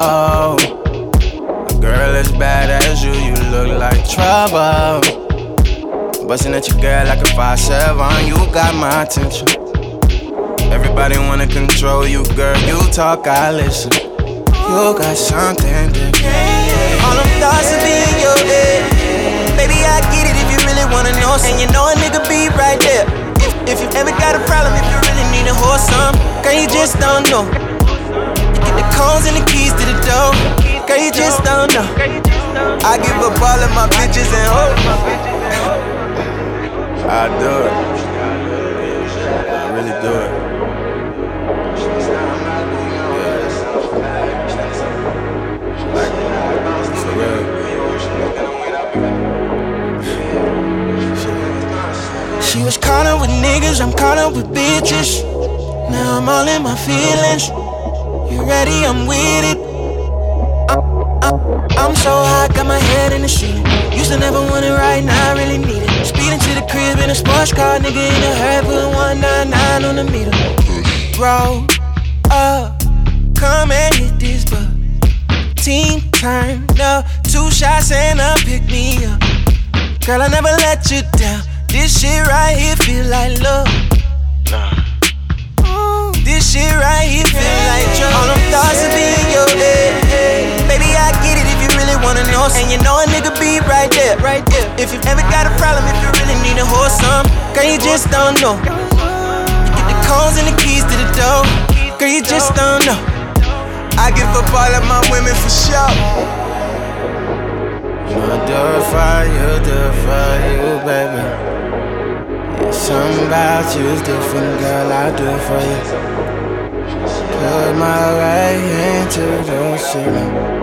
oh. A girl as bad as you, you look like trouble. Bustin' at your girl like a 5'7, you got my attention. Everybody wanna control you, girl. You talk, I listen. You got something different. All them thoughts will be in your head. Baby, I get it if you really wanna know. And you know a nigga be right there. If, if you ever got a problem, if you really need a whole some, girl, you just don't know. You get the cones and the keys to the door. Girl, you just don't know. I give up all of my bitches and hoes. I do it. I really do it. She was caught up with niggas, I'm caught up with bitches. Now I'm all in my feelings. You ready? I'm with it. I'm, so high, got my head in the ceiling. Used to never want it right now, I really need it. Speeding to the crib in a sports car, nigga in a hurry, put 199 on the meter. Roll up, come and hit this butt. Team turn up, two shots and a pick me up. Girl, I never let you down. This shit right here feel like love. You know a nigga be right there, right there. If you ever got a problem, if you really need a horse, some girl, you just don't know. You get the cones and the keys to the door. Girl, you just don't know. I give up all of my women for sure. You know, do it for you, do it for you, baby. Yeah, something about you is different, girl. I do it for you. Put my right hand to the ceiling.